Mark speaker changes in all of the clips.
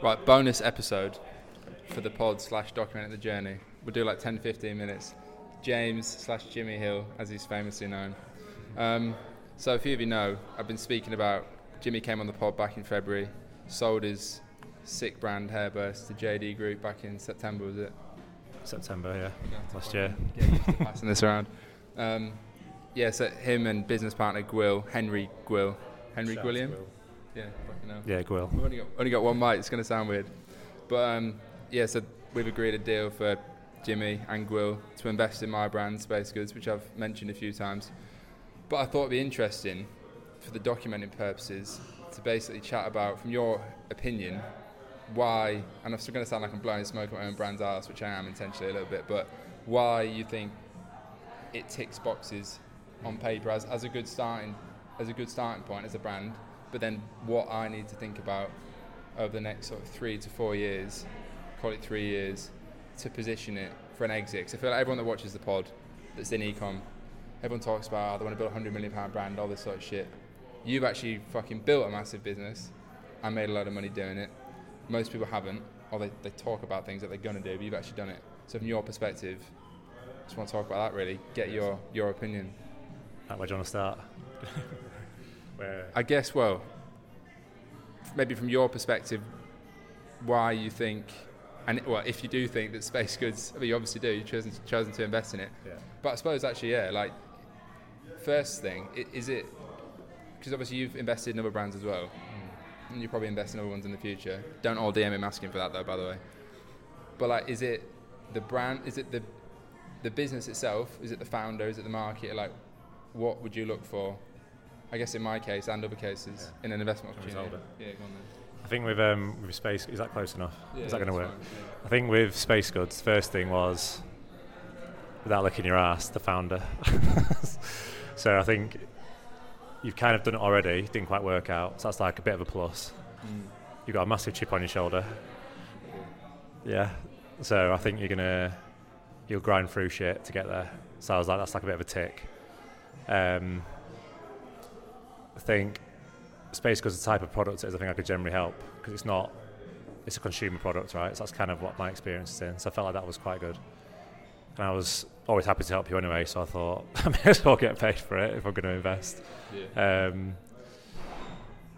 Speaker 1: Right, bonus episode for the pod slash documenting the journey. We'll do like 10 15 minutes. James slash Jimmy Hill, as he's famously known. Um, so, a few of you know, I've been speaking about Jimmy came on the pod back in February, sold his sick brand Hairburst to JD Group back in September, was it?
Speaker 2: September, yeah, last year.
Speaker 1: passing this around. Um, yeah, so him and business partner Gwill, Henry Gwill. Henry
Speaker 2: Shout
Speaker 1: Gwilliam? Yeah, fucking hell.
Speaker 2: Yeah.
Speaker 1: We've only got, only got one mic, it's going to sound weird. But um, yeah, so we've agreed a deal for Jimmy and Gwill to invest in my brand, Space Goods, which I've mentioned a few times. But I thought it'd be interesting for the documenting purposes to basically chat about, from your opinion, why, and I'm still going to sound like I'm blowing smoke at my own brand's ass, which I am intentionally a little bit, but why you think it ticks boxes on paper as, as a good starting as a good starting point as a brand, but then what I need to think about over the next sort of three to four years, call it three years, to position it for an exit. 'Cause I feel like everyone that watches the pod that's in ecom, everyone talks about oh, they want to build a hundred million pound brand, all this sort of shit. You've actually fucking built a massive business and made a lot of money doing it. Most people haven't, or they, they talk about things that they're gonna do, but you've actually done it. So from your perspective, just want to talk about that really. Get your your opinion.
Speaker 2: Where do you want to start? Where?
Speaker 1: I guess, well, maybe from your perspective, why you think, and well, if you do think that space goods, I mean, you obviously do, you've chosen, chosen to invest in it.
Speaker 2: Yeah.
Speaker 1: But I suppose actually, yeah, like, first thing, is it, because obviously you've invested in other brands as well, mm. and you probably invest in other ones in the future. Don't all DM him asking for that though, by the way. But like, is it the brand, is it the, the business itself, is it the founder, is it the market, like, what would you look for? I guess in my case and other cases in an investment opportunity. Yeah, go on then.
Speaker 2: I think with um, with space, is that close enough?
Speaker 1: Yeah,
Speaker 2: is that going to work?
Speaker 1: fine,
Speaker 2: I think with Space Goods, first thing was, without licking your ass, the founder. so I think you've kind of done it already. Didn't quite work out. So that's like a bit of a plus.
Speaker 1: Mm.
Speaker 2: You've got a massive chip on your shoulder. Yeah. So I think you're gonna you'll grind through shit to get there. So I was like, that's like a bit of a tick. Um, think Space is the type of product is I think I could generally help because it's not it's a consumer product, right? So that's kind of what my experience is in. So I felt like that was quite good. And I was always happy to help you anyway, so I thought I may as well get paid for it if I'm going to invest.
Speaker 1: Yeah.
Speaker 2: Um,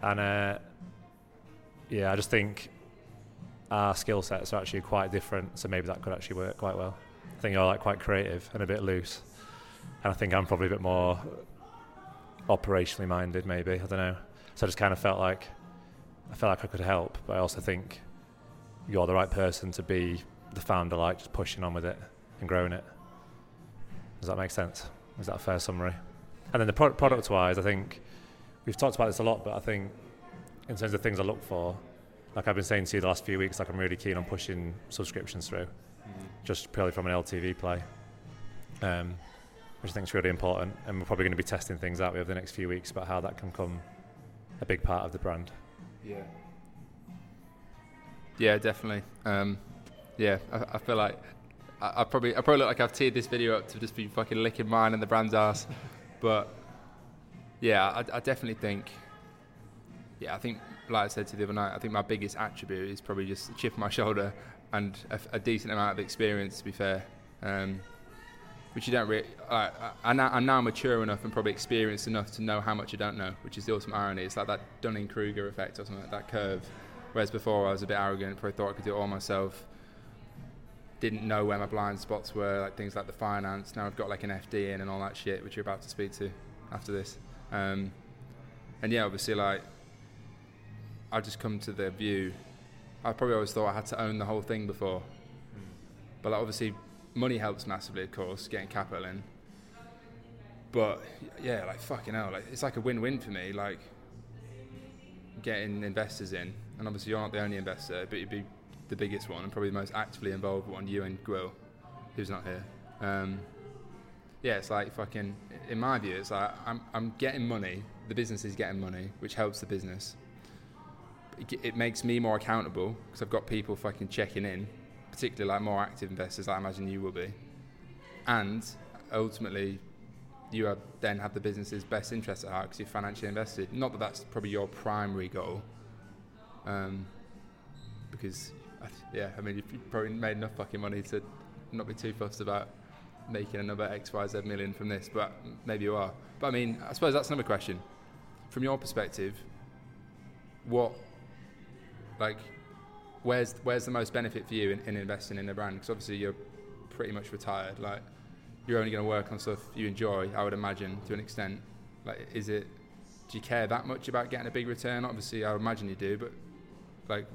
Speaker 2: and uh, yeah, I just think our skill sets are actually quite different, so maybe that could actually work quite well. I think you're like quite creative and a bit loose, and I think I'm probably a bit more operationally minded, maybe. I don't know. So I just kind of felt like I felt like I could help, but I also think you're the right person to be the founder, like just pushing on with it and growing it. Does that make sense? Is that a fair summary? And then the pro- product wise, I think we've talked about this a lot, but I think in terms of things I look for, like I've been saying to you the last few weeks, like I'm really keen on pushing subscriptions through, just purely from an LTV play, um, which I think is really important. And we're probably going to be testing things out over the next few weeks about how that can become a big part of the brand.
Speaker 1: Yeah. Yeah, definitely. Um, yeah, I, I feel like I, I probably I probably look like I've teared this video up to just be fucking licking mine and the brand's ass, but yeah, I, I definitely think. Yeah, I think like I said to you the other night, I think my biggest attribute is probably just a chip on my shoulder and a, a decent amount of experience. To be fair, um, which you don't really. I, I, I'm now- mature enough and probably experienced enough to know how much I don't know, which is the ultimate irony. It's like that Dunning Kruger effect or something like that curve. Whereas before I was a bit arrogant, probably thought I could do it all myself. Didn't know where my blind spots were, like things like the finance. Now I've got like an FD in and all that shit, which you're about to speak to after this. Um, and yeah, obviously, like I've just come to the view. I probably always thought I had to own the whole thing before, but like, obviously, money helps massively, of course, getting capital in. But yeah, like fucking hell, like it's like a win-win for me. Like getting investors in, and obviously you're not the only investor, but you'd be the biggest one and probably the most actively involved one. You and Gwill, who's not here. Um, yeah, it's like fucking. In my view, it's like I'm I'm getting money. The business is getting money, which helps the business. It, it makes me more accountable because I've got people fucking checking in, particularly like more active investors. I imagine you will be, and ultimately, you have, then have the business's best interest at heart because you're financially invested. Not that that's probably your primary goal, um, because yeah, I mean you've probably made enough fucking money to not be too fussed about making another X Y Z million from this, but maybe you are. But I mean, I suppose that's another question. From your perspective, what like where's where's the most benefit for you in, in investing in a brand? Because obviously you're pretty much retired. Like you're only going to work on stuff you enjoy. I would imagine to an extent. Like, is it? Do you care that much about getting a big return? Obviously, I would imagine you do. But like,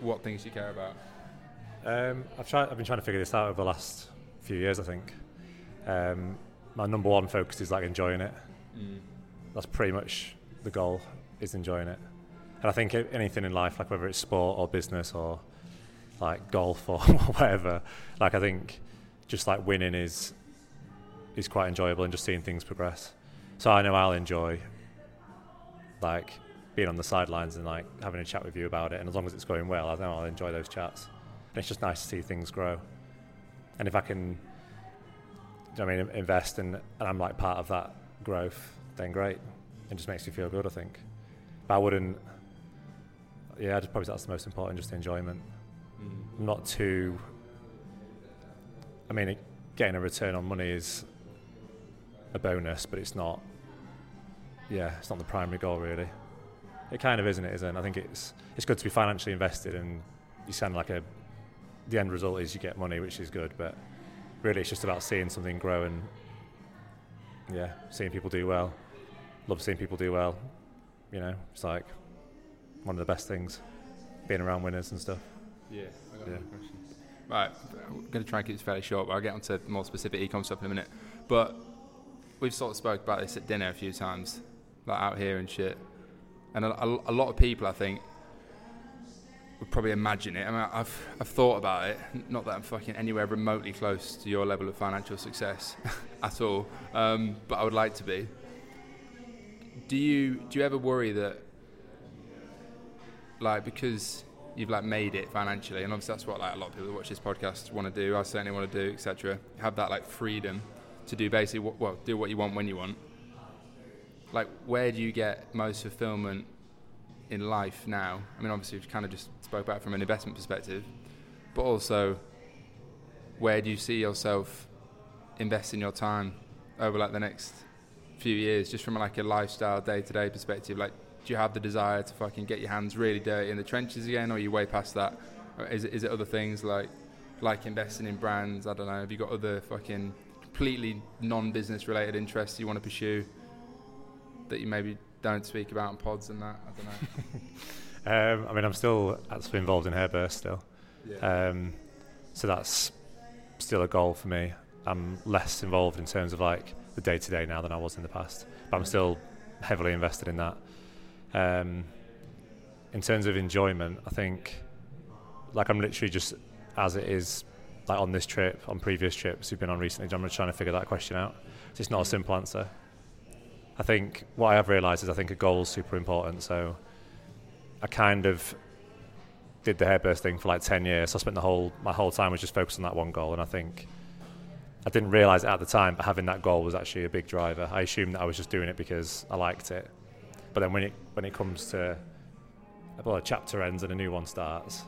Speaker 1: what things do you care about?
Speaker 2: Um, I've tried. I've been trying to figure this out over the last few years. I think um, my number one focus is like enjoying it.
Speaker 1: Mm.
Speaker 2: That's pretty much the goal. Is enjoying it. And I think anything in life, like whether it's sport or business or like golf or whatever, like I think just like winning is is quite enjoyable and just seeing things progress. So I know I'll enjoy like being on the sidelines and like having a chat with you about it. And as long as it's going well, I know I'll enjoy those chats. And it's just nice to see things grow. And if I can, I mean, invest and, and I'm like part of that growth, then great. It just makes me feel good, I think. But I wouldn't, yeah, just probably that's the most important, just the enjoyment.
Speaker 1: Mm.
Speaker 2: Not too, I mean, getting a return on money is a bonus, but it's not. Yeah, it's not the primary goal really. It kind of isn't it, isn't? I think it's it's good to be financially invested, and you sound like a. The end result is you get money, which is good, but really it's just about seeing something grow and yeah, seeing people do well. Love seeing people do well. You know, it's like one of the best things, being around winners and stuff.
Speaker 1: Yeah, I got
Speaker 2: Yeah.
Speaker 1: Right, I'm going to try and keep this fairly short, but I'll get onto more specific ecom stuff in a minute. But we've sort of spoke about this at dinner a few times, like out here and shit. And a, a, a lot of people, I think, would probably imagine it. I mean, I've I've thought about it. Not that I'm fucking anywhere remotely close to your level of financial success at all, um, but I would like to be. Do you do you ever worry that, like, because you've like made it financially, and obviously that's what like a lot of people that watch this podcast want to do. I certainly want to do, etc. Have that like freedom to do basically what, well, do what you want when you want. Like, where do you get most fulfillment in life now? I mean, obviously we've kind of just spoke about from an investment perspective, but also where do you see yourself investing your time over like the next few years, just from like a lifestyle day-to-day perspective? Like, do you have the desire to fucking get your hands really dirty in the trenches again, or are you way past that? Is it, is it other things like like investing in brands? I don't know. Have you got other fucking completely non-business related interests you want to pursue that you maybe don't speak about in pods and that? I don't know.
Speaker 2: Um, I mean, I'm still actually involved in Hairburst still.
Speaker 1: yeah.
Speaker 2: Um, so that's still a goal for me. I'm less involved in terms of like the day to day now than I was in the past, but I'm still heavily invested in that. Um, in terms of enjoyment, I think like I'm literally just as it is like on this trip, on previous trips we've been on recently, I'm just trying to figure that question out. It's not a simple answer. I think what I have realised is I think a goal is super important. So I kind of did the hairburst thing for like 10 years. So I spent the whole my whole time was just focused on that one goal, and I think I didn't realise it at the time, but having that goal was actually a big driver. I assumed that I was just doing it because I liked it, but then when it when it comes to well, a chapter ends and a new one starts,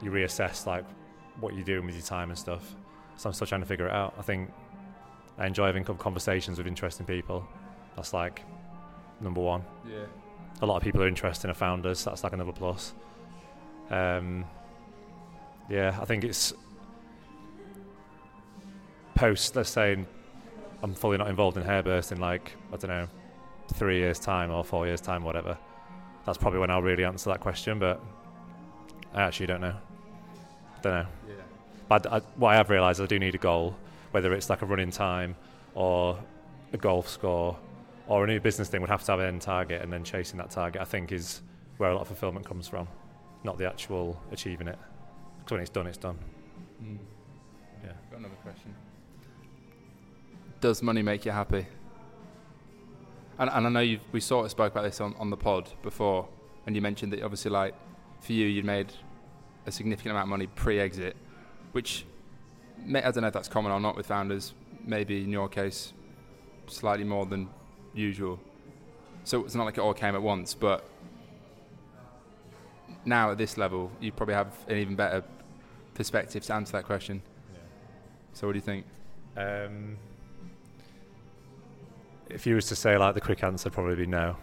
Speaker 2: you reassess like what you're doing with your time and stuff. So I'm still trying to figure it out. I think I enjoy having conversations with interesting people. That's like number one
Speaker 1: yeah.
Speaker 2: a lot of people are interested in founders. So that's like another plus. Um, yeah, I think it's post. Let's say I'm fully not involved in Hairburst in like I don't know three years time or four years time, whatever. That's probably when I'll really answer that question. But I actually don't know. Don't know.
Speaker 1: Yeah.
Speaker 2: But I, what I have realised, I do need a goal, whether it's like a running time or a golf score or a new business thing would have to have an end target and then chasing that target, I think, is where a lot of fulfillment comes from, not the actual achieving it. Because when it's done, it's done.
Speaker 1: Mm.
Speaker 2: Yeah.
Speaker 1: Got another question. Does money make you happy? And, and I know you we sort of spoke about this on, on the pod before, and you mentioned that obviously, like for you, you'd made a significant amount of money pre-exit, which may, I don't know if that's common or not with founders. Maybe in your case, slightly more than usual. So it's not like it all came at once, but now at this level, you probably have an even better perspective to answer that question.
Speaker 2: Yeah.
Speaker 1: So, what do you think?
Speaker 2: Um, if you was to say like the quick answer, probably be no.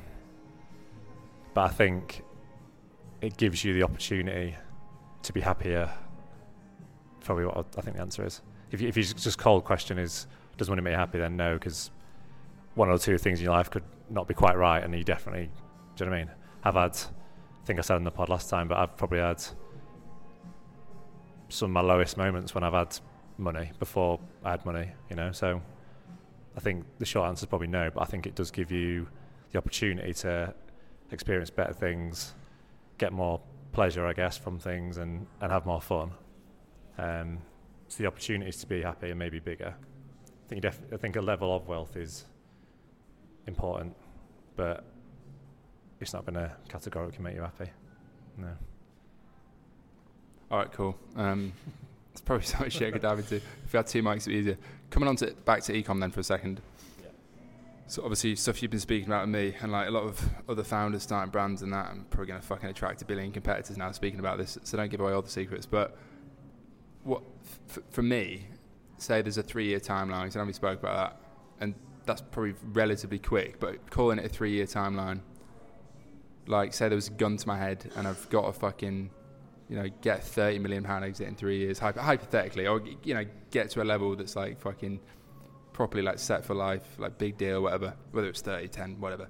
Speaker 2: But I think it gives you the opportunity to be happier. Probably what I think the answer is. If you, if you just cold question is does money make you happy, then no, because one or two things in your life could not be quite right, and you definitely, do you know what I mean? I've had, I think I said in the pod last time, but I've probably had some of my lowest moments when I've had money before I had money, you know. So I think the short answer is probably no, but I think it does give you the opportunity to experience better things, get more pleasure, I guess, from things, and, and have more fun. Um, so the opportunities to be happy and maybe bigger. I think def- I think a level of wealth is important, but it's not going to categorically make you happy. No.
Speaker 1: All right, cool. Um, it's probably something I could dive into. If we had two mics, it'd be easier. Coming on to back to ecom then for a second. So obviously stuff you've been speaking about with me and like a lot of other founders starting brands and that. I'm probably going to fucking attract a billion competitors now speaking about this. So don't give away all the secrets. But what f- for me, say there's a three-year timeline. So we spoke about that, and that's probably relatively quick. But calling it a three-year timeline, like say there was a gun to my head and I've got a fucking you know, get 30 million pound exit in three years, hypothetically, or you know, get to a level that's like fucking properly like set for life, like big deal, whatever, whether it's 30, 10, whatever.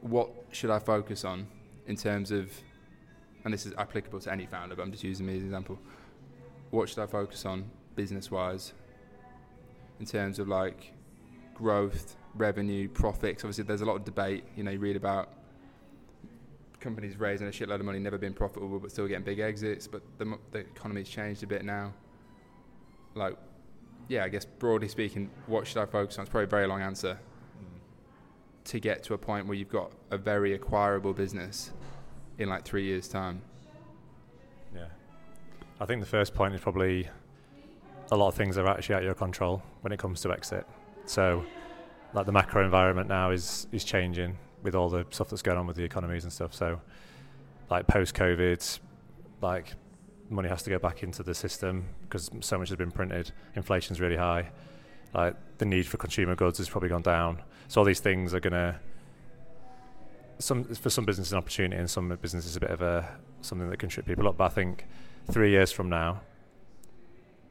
Speaker 1: What should I focus on in terms of, and this is applicable to any founder, but I'm just using me as an example. What should I focus on business wise in terms of like growth, revenue, profits? Obviously, there's a lot of debate. You know, you read about companies raising a shitload of money, never been profitable, but still getting big exits. But the, the economy's changed a bit now. Like, yeah, I guess broadly speaking, what should I focus on? It's probably a very long answer. Mm. To get to a point where you've got a very acquirable business in like three years' time.
Speaker 2: Yeah, I think the first point is probably a lot of things are actually out of your control when it comes to exit. So, like the macro environment now is is changing with all the stuff that's going on with the economies and stuff. So, like post COVID, like money has to go back into the system because so much has been printed. Inflation's really high. Like the need for consumer goods has probably gone down. So all these things are gonna some for some businesses an opportunity and some businesses a bit of a something that can trip people up. But I think three years from now,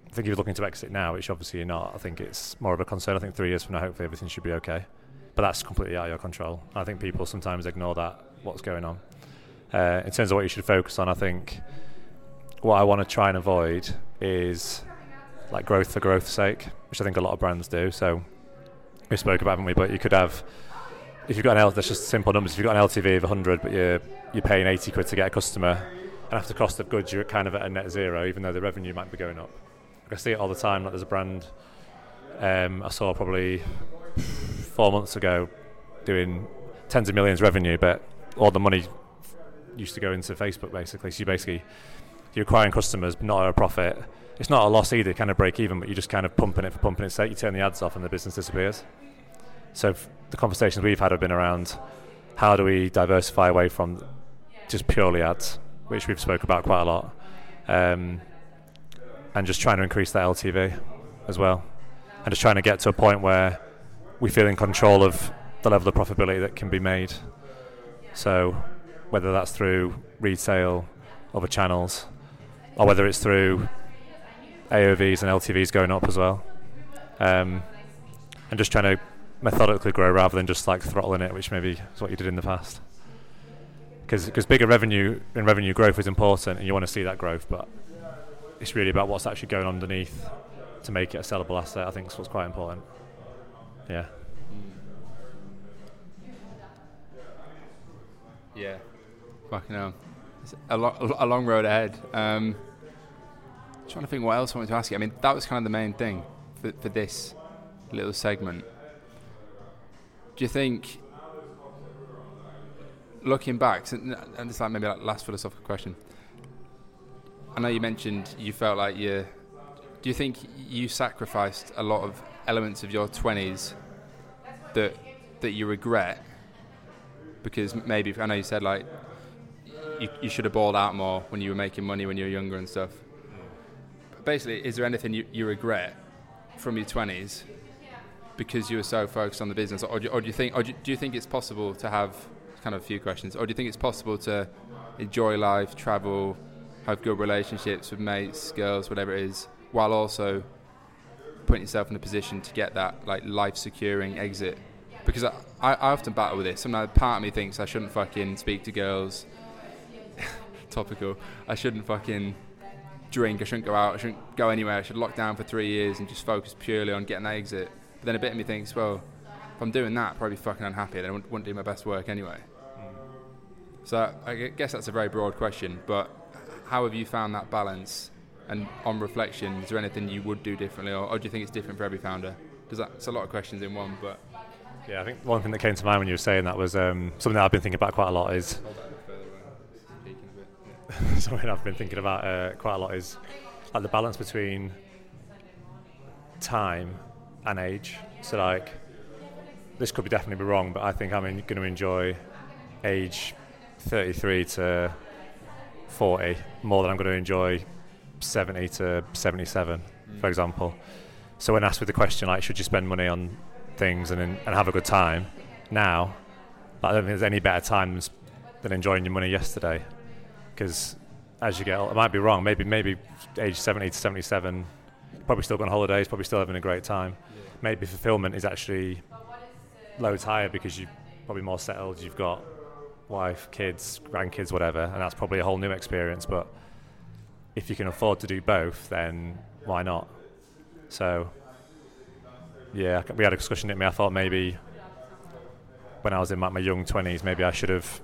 Speaker 2: I think if you're looking to exit now, which obviously you're not, I think it's more of a concern. I think three years from now, hopefully everything should be okay but that's completely out of your control. I think people sometimes ignore that what's going on. Uh, in terms of what you should focus on, I think what I want to try and avoid is like growth for growth's sake, which I think a lot of brands do. So we spoke about, haven't we? But you could have if you've got an L, that's just simple numbers. If you've got an LTV of 100, but you're you're paying 80 quid to get a customer, and after cost of goods, you're kind of at a net zero, even though the revenue might be going up. I see it all the time. Like there's a brand um, I saw probably four months ago doing tens of millions revenue, but all the money used to go into Facebook basically. So you basically you're acquiring customers, but not at a profit. It's not a loss either, kind of break even, but you're just kind of pumping it for pumping sake. You turn the ads off and the business disappears. So the conversations we've had have been around how do we diversify away from just purely ads, which we've spoke about quite a lot, um, and just trying to increase that LTV as well, and just trying to get to a point where we feel in control of the level of profitability that can be made. So, whether that's through retail, other channels, or whether it's through AOVs and LTVs going up as well, um, and just trying to methodically grow rather than just like throttling it, which maybe is what you did in the past. Because bigger revenue and revenue growth is important, and you want to see that growth, but it's really about what's actually going underneath to make it a sellable asset. I think is what's quite important. Yeah.
Speaker 1: Yeah. Fucking hell. It's a, lo- a long road ahead. Um, trying to think what else I wanted to ask you. I mean, that was kind of the main thing for, for this little segment. Do you think, looking back, and it's like maybe like last philosophical question. I know you mentioned you felt like you. Do you think you sacrificed a lot of elements of your 20s that that you regret because maybe I know you said like you, you should have balled out more when you were making money when you were younger and stuff. But basically, is there anything you, you regret from your 20s because you were so focused on the business, or do you, or do you think, or do do you think it's possible to have kind of a few questions, or do you think it's possible to enjoy life, travel, have good relationships with mates, girls, whatever it is, while also putting yourself in a position to get that like life securing exit? Because I, I, I often battle with this. Sometimes part of me thinks I shouldn't fucking speak to girls. Topical. I shouldn't fucking drink. I shouldn't go out. I shouldn't go anywhere. I should lock down for three years and just focus purely on getting that exit. But then a bit of me thinks, well, if I'm doing that, I'd probably be fucking unhappy. Then I wouldn't, wouldn't do my best work anyway. Hmm. So I guess that's a very broad question. But how have you found that balance? And on reflection, is there anything you would do differently, or, or do you think it's different for every founder? Because that's a lot of questions in one, but
Speaker 2: Yeah, I think one thing that came to mind when you were saying that was um, something that I've been thinking about quite a lot is something I've been thinking about uh, quite a lot is like the balance between time and age. So like, this could be definitely be wrong, but I think I'm going to enjoy age 33 to 40 more than I'm going to enjoy 70 to 77, mm. for example. So when asked with the question like, should you spend money on things and and have a good time now? I don't think there's any better time than, enjoying your money yesterday, because as you get, older, I might be wrong. Maybe maybe age 70 to 77, probably still going on holidays, probably still having a great time. Maybe fulfillment is actually loads higher because you're probably more settled. You've got wife, kids, grandkids, whatever, and that's probably a whole new experience. But if you can afford to do both, then why not? So, yeah, we had a discussion at me. I thought maybe when I was in like my young 20s, maybe I should have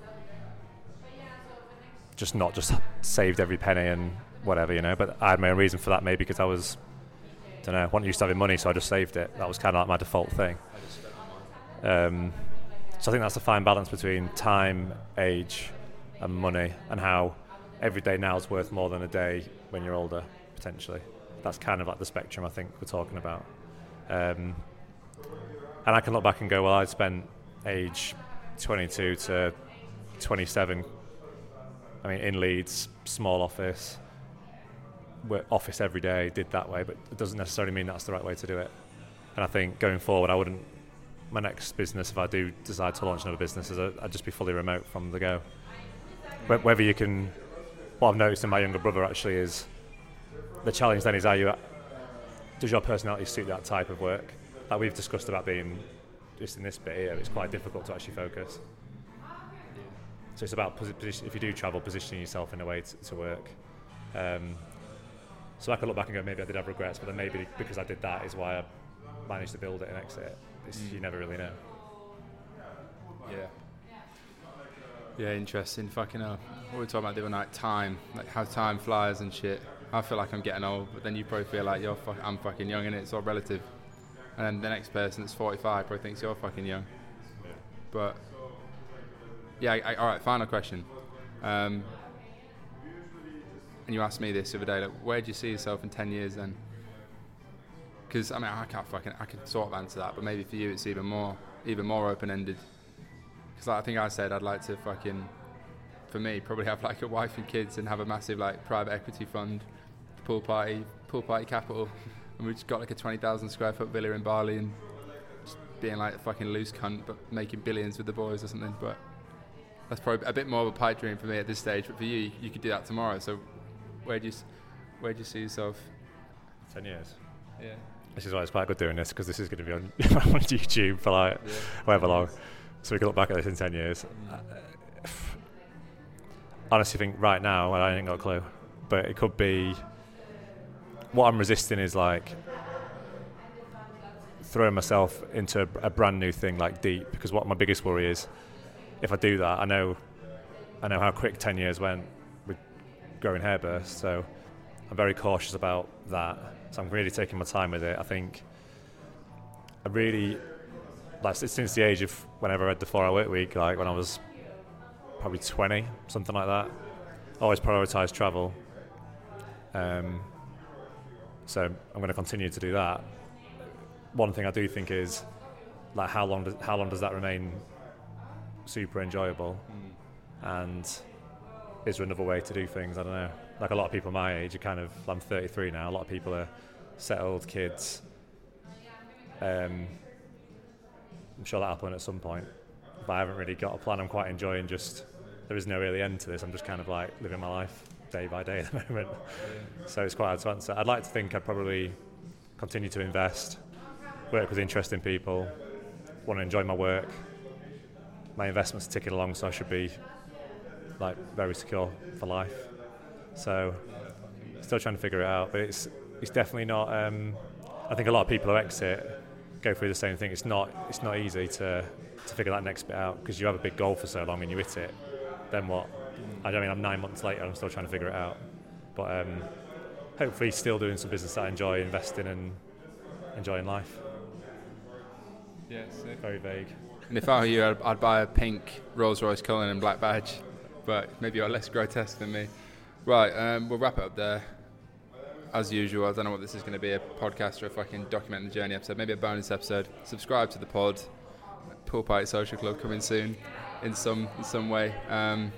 Speaker 2: just not just saved every penny and whatever, you know. But I had my own reason for that, maybe because I was, I don't know, I wasn't used to having money, so I just saved it. That was kind of like my default thing. Um, so I think that's a fine balance between time, age, and money, and how every day now is worth more than a day when you're older, potentially. That's kind of like the spectrum I think we're talking about. Um, and I can look back and go, well, I spent age 22 to 27. I mean, in Leeds, small office, office every day, did that way, but it doesn't necessarily mean that's the right way to do it. And I think going forward, I wouldn't. My next business, if I do decide to launch another business, is a, I'd just be fully remote from the go. Whether you can, what I've noticed in my younger brother actually is the challenge then is are you does your personality suit that type of work? Like we've discussed about being just in this bit here, it's quite difficult to actually focus. So it's about position, if you do travel, positioning yourself in a way to, to work. Um, so I can look back and go, maybe I did have regrets, but then maybe because I did that is why I managed to build it and exit it. It's, You never really know.
Speaker 1: Yeah. Yeah, interesting. Fucking hell. What were we talking about the other night? Time. Like how time flies and shit. I feel like I'm getting old, but then you probably feel like you're fuck- I'm fucking young and it's all relative. And then the next person that's 45 probably thinks you're fucking young. But yeah, I, I, all right. Final question. Um, and you asked me this the other day. Like, where do you see yourself in 10 years then? Because I mean, I can't fucking I can sort of answer that, but maybe for you it's even more even more open ended. Because like, I think I said I'd like to fucking, for me, probably have like a wife and kids and have a massive like private equity fund, pool party, pool party capital, and we just got like a twenty thousand square foot villa in Bali and just being like a fucking loose cunt, but making billions with the boys or something. But that's probably a bit more of a pipe dream for me at this stage. But for you, you could do that tomorrow. So where do you where do you see yourself?
Speaker 2: Ten years.
Speaker 1: Yeah.
Speaker 2: This is why it's quite good doing this because this is going to be on, on YouTube for like
Speaker 1: Yeah.
Speaker 2: however long. So we can look back at this in 10 years. Uh, honestly think right now, I ain't got a clue. But it could be. What I'm resisting is like throwing myself into a, brand new thing like deep because what my biggest worry is if I do that, I know I know how quick 10 years went with growing hair bursts. So I'm very cautious about that. So I'm really taking my time with it. I think I really like since the age of whenever I read the four hour work week, like when I was probably 20, something like that. I always prioritise travel. Um, so I'm going to continue to do that. One thing I do think is like how long does how long does that remain super enjoyable? And is there another way to do things? I don't know. Like a lot of people my age are kind of. I'm 33 now. A lot of people are settled kids. Um, I'm sure that'll happen at some point. But I haven't really got a plan. I'm quite enjoying just. There is no really end to this. I'm just kind of like living my life day by day at the moment. So it's quite hard to answer. I'd like to think I'd probably continue to invest, work with interesting people, want to enjoy my work. My investments are ticking along, so I should be like very secure for life. So still trying to figure it out, but it's it's definitely not. Um, I think a lot of people who exit go through the same thing. It's not it's not easy to to figure that next bit out because you have a big goal for so long and you hit it. Then what? I don't mean I'm nine months later. I'm still trying to figure it out, but um, hopefully still doing some business that I enjoy, investing and enjoying life.
Speaker 1: Yeah,
Speaker 2: Very vague.
Speaker 1: And if I were you, I'd, I'd buy a pink Rolls Royce Cullinan and black badge, but maybe you're less grotesque than me. Right, um, we'll wrap it up there. As usual, I don't know what this is going to be a podcast or a can document the journey episode, maybe a bonus episode. Subscribe to the pod. Pool Party Social Club coming soon in some in some way. Um,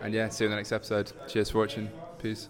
Speaker 1: and yeah, see you in the next episode. Cheers for watching. Peace.